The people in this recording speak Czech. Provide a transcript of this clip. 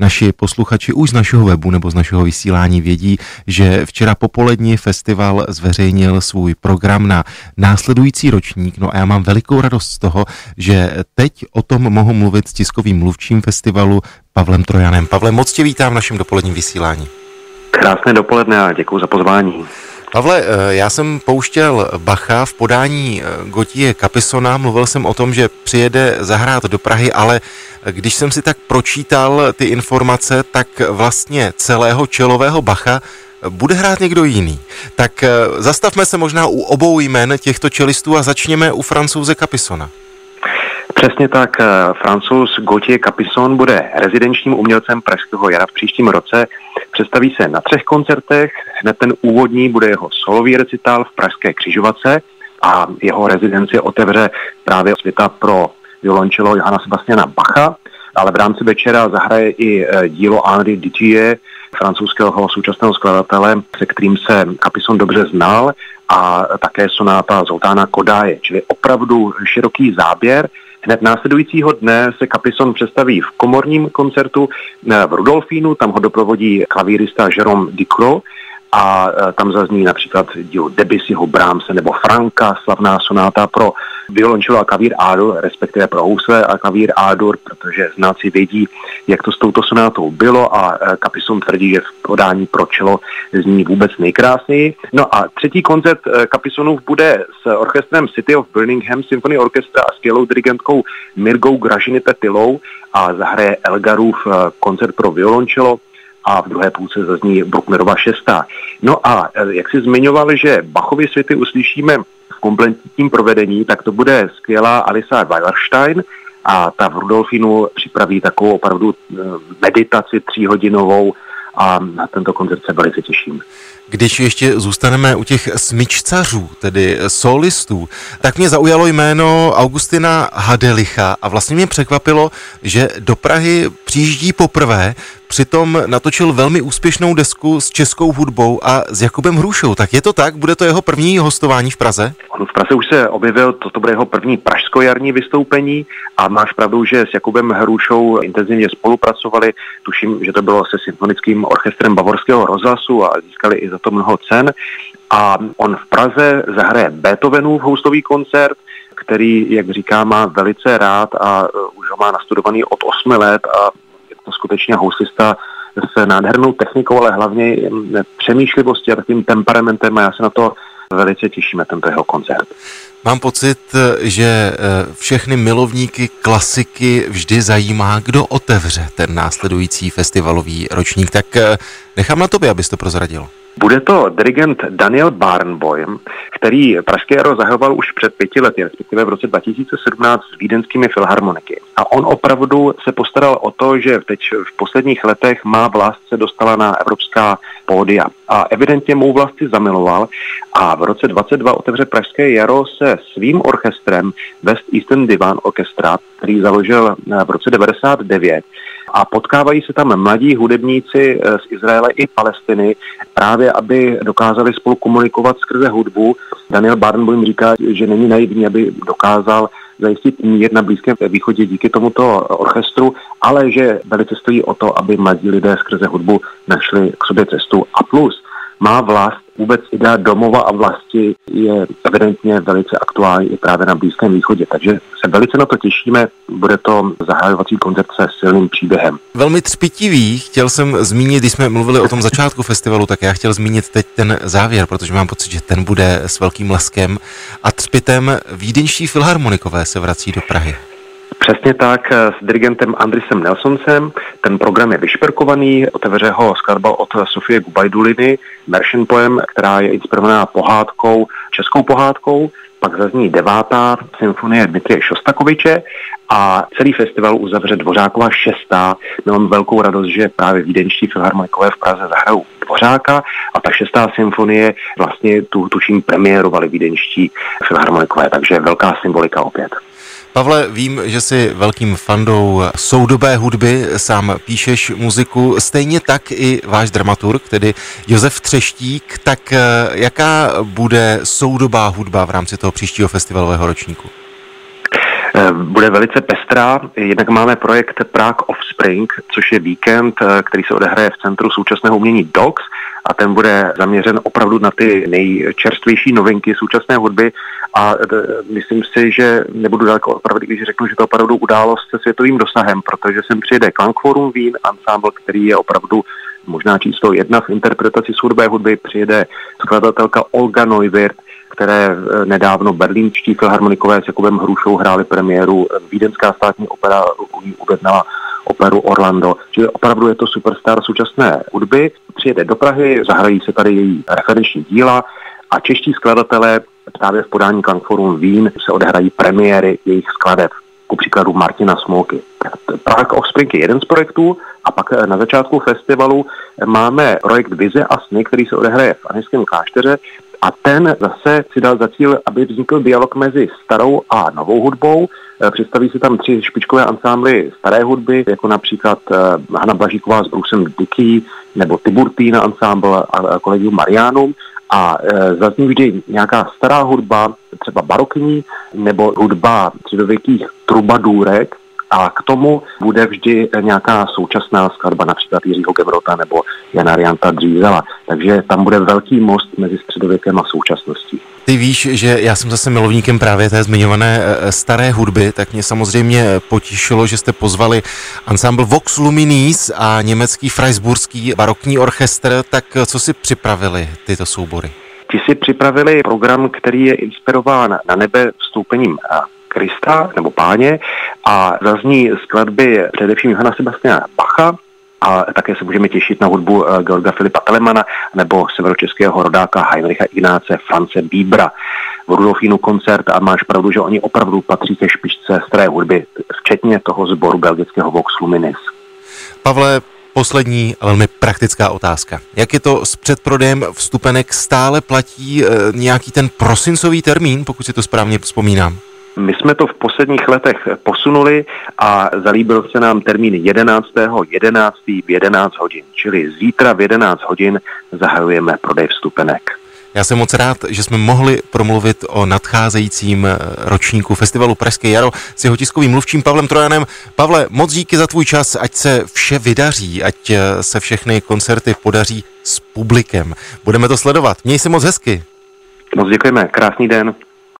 Naši posluchači už z našeho webu nebo z našeho vysílání vědí, že včera popolední festival zveřejnil svůj program na následující ročník. No a já mám velikou radost z toho, že teď o tom mohu mluvit s tiskovým mluvčím festivalu Pavlem Trojanem. Pavle, moc tě vítám v našem dopoledním vysílání. Krásné dopoledne a děkuji za pozvání. Pavle, eh, já jsem pouštěl Bacha v podání eh, Gotie Capisona, mluvil jsem o tom, že přijede zahrát do Prahy, ale když jsem si tak pročítal ty informace, tak vlastně celého čelového Bacha bude hrát někdo jiný. Tak eh, zastavme se možná u obou jmen těchto čelistů a začněme u francouze Capisona. Přesně tak, francouz Gauthier Capison bude rezidenčním umělcem Pražského jara v příštím roce. Představí se na třech koncertech, hned ten úvodní bude jeho solový recitál v Pražské křižovatce a jeho rezidenci otevře právě světa pro violončelo Johana Sebastiana Bacha, ale v rámci večera zahraje i e, dílo Henri Didier, francouzského současného skladatele, se kterým se Capison dobře znal a také sonáta Zoltána Kodáje, čili opravdu široký záběr Hned následujícího dne se Capison představí v komorním koncertu eh, v Rudolfínu, tam ho doprovodí klavírista Jerome Dicro a eh, tam zazní například díl Debussyho Brahmse nebo Franka, slavná sonáta pro violončelo a klavír A-dur, respektive pro housle a klavír A-dur, protože znáci vědí, jak to s touto sonátou bylo a Capison eh, tvrdí, že v podání pro čelo zní vůbec nejkrásněji. No a třetí koncert Capisonův bude s orchestrem City of Birmingham Symphony Orchestra a skvělou dirigentkou Mirgou Gražiny Petilou a zahraje Elgarův koncert pro violončelo a v druhé půlce zazní Brucknerova šestá. No a eh, jak si zmiňoval, že Bachovy světy uslyšíme v kompletním provedení, tak to bude skvělá Alisa Weilerstein a ta v Rudolfinu připraví takovou opravdu eh, meditaci tříhodinovou a na tento koncert se velice těším. Když ještě zůstaneme u těch smyčcařů, tedy solistů, tak mě zaujalo jméno Augustina Hadelicha a vlastně mě překvapilo, že do Prahy přijíždí poprvé Přitom natočil velmi úspěšnou desku s českou hudbou a s Jakubem Hrušou. Tak je to tak? Bude to jeho první hostování v Praze? On v Praze už se objevil, toto bude jeho první pražsko-jarní vystoupení a máš pravdu, že s Jakubem Hrušou intenzivně spolupracovali. Tuším, že to bylo se symfonickým orchestrem Bavorského rozhlasu a získali i za to mnoho cen. A on v Praze zahraje Beethovenův houstový koncert, který, jak říká, má velice rád a uh, už ho má nastudovaný od 8 let a to skutečně housista s nádhernou technikou, ale hlavně přemýšlivostí a takovým temperamentem a já se na to velice těšíme, tento jeho koncert. Mám pocit, že eh, všechny milovníky klasiky vždy zajímá, kdo otevře ten následující festivalový ročník. Tak nechám na tobě, abys to prozradil. Bude to dirigent Daniel Barnboim, který Pražské jaro zahajoval už před pěti lety, respektive v roce 2017 s vídeňskými filharmoniky. A on opravdu se postaral o to, že teď v posledních letech má vlast se dostala na evropská pódia. A evidentně mou vlasti zamiloval a v roce 22 otevře Pražské jaro se svým orchestrem West Eastern Divan Orchestra, který založil v roce 99 a potkávají se tam mladí hudebníci eh, z Izraele i Palestiny, právě aby dokázali spolu komunikovat skrze hudbu. Daniel Barnboim říká, že není naivní, aby dokázal zajistit mír na Blízkém východě díky tomuto orchestru, ale že velice stojí o to, aby mladí lidé skrze hudbu našli k sobě cestu. A plus má vlast, vůbec idea domova a vlasti je evidentně velice aktuální i právě na Blízkém východě. Takže se velice na to těšíme. Bude to zahájovací koncert se silným příběhem. Velmi třpitivý, chtěl jsem zmínit, když jsme mluvili o tom začátku festivalu, tak já chtěl zmínit teď ten závěr, protože mám pocit, že ten bude s velkým leskem a třpitem vídeňští filharmonikové se vrací do Prahy. Přesně tak s dirigentem Andrisem Nelsonsem. Ten program je vyšperkovaný, otevře ho skladba od Sofie Gubajduliny, Merchant Poem, která je inspirovaná pohádkou, českou pohádkou. Pak zazní devátá symfonie Dmitrie Šostakoviče a celý festival uzavře Dvořáková šestá. Mám velkou radost, že právě vídeňští filharmonikové v Praze zahrajou Dvořáka a ta šestá symfonie vlastně tu tuším premiérovali vídeňští filharmonikové, takže velká symbolika opět. Pavle, vím, že jsi velkým fandou soudobé hudby, sám píšeš muziku, stejně tak i váš dramaturg, tedy Josef Třeštík. Tak eh, jaká bude soudobá hudba v rámci toho příštího festivalového ročníku? Eh, bude velice pestrá. Jednak máme projekt Prague Offspring, což je víkend, který se odehraje v Centru současného umění DOX a ten bude zaměřen opravdu na ty nejčerstvější novinky současné hudby a myslím si, že nebudu daleko opravdu, když řeknu, že to opravdu událost se světovým dosahem, protože sem přijde Klangforum Vín, ensemble, který je opravdu možná číslo jedna v interpretaci sudbé hudby, přijede skladatelka Olga Neuwirth, které eh, nedávno berlínští filharmonikové s Jakubem Hrušou hráli premiéru. Vídenská státní opera uvednala operu Orlando. Čili opravdu je to superstar současné hudby. Přijede do Prahy, zahrají se tady její referenční díla a čeští skladatelé právě v podání Klangforum Vín se odehrají premiéry jejich skladeb ku příkladu Martina Smolky. Prague Offspring je jeden z projektů a pak eh, na začátku festivalu máme projekt Vize a sny, který se odehraje v Aniském klášteře a ten zase si dal za cíl, aby vznikl dialog mezi starou a novou hudbou. Eh, představí se tam tři špičkové ansámbly staré hudby, jako například eh, Hanna Blažíková s Brusem Dickey nebo Tiburtina ansámbl a kolegium Marianum a zazní vždy nějaká stará hudba, třeba barokní, nebo hudba středověkých trubadůrek, a k tomu bude vždy nějaká současná skladba, například Jiřího Gevrota nebo Jana Rianta Dřízela. Takže tam bude velký most mezi středověkem a současností. Ty víš, že já jsem zase milovníkem právě té zmiňované e, staré hudby, tak mě samozřejmě potěšilo, že jste pozvali ensemble Vox Luminis a německý Freisburský barokní orchestr. Tak co si připravili tyto soubory? Ti si připravili program, který je inspirován na nebe vstoupením Krista nebo páně a zazní skladby především Johana Sebastiana Bacha, a také se můžeme těšit na hudbu eh, Georga Filipa Telemana nebo severočeského rodáka Heinricha Ignáce France Bíbra. V Rudolfínu koncert a máš pravdu, že oni opravdu patří ke špičce staré hudby, včetně toho sboru belgického Vox Luminis. Pavle, poslední velmi praktická otázka. Jak je to s předprodejem vstupenek? Stále platí e, nějaký ten prosincový termín, pokud si to správně vzpomínám? My jsme to v posledních letech posunuli a zalíbil se nám termín 11. 11. v 11 hodin, čili zítra v 11 hodin zahajujeme prodej vstupenek. Já jsem moc rád, že jsme mohli promluvit o nadcházejícím eh, ročníku festivalu Pražské jaro s jeho tiskovým mluvčím Pavlem Trojanem. Pavle, moc díky za tvůj čas, ať se vše vydaří, ať eh, se všechny koncerty podaří s publikem. Budeme to sledovat. Měj se moc hezky. Moc děkujeme, krásný den.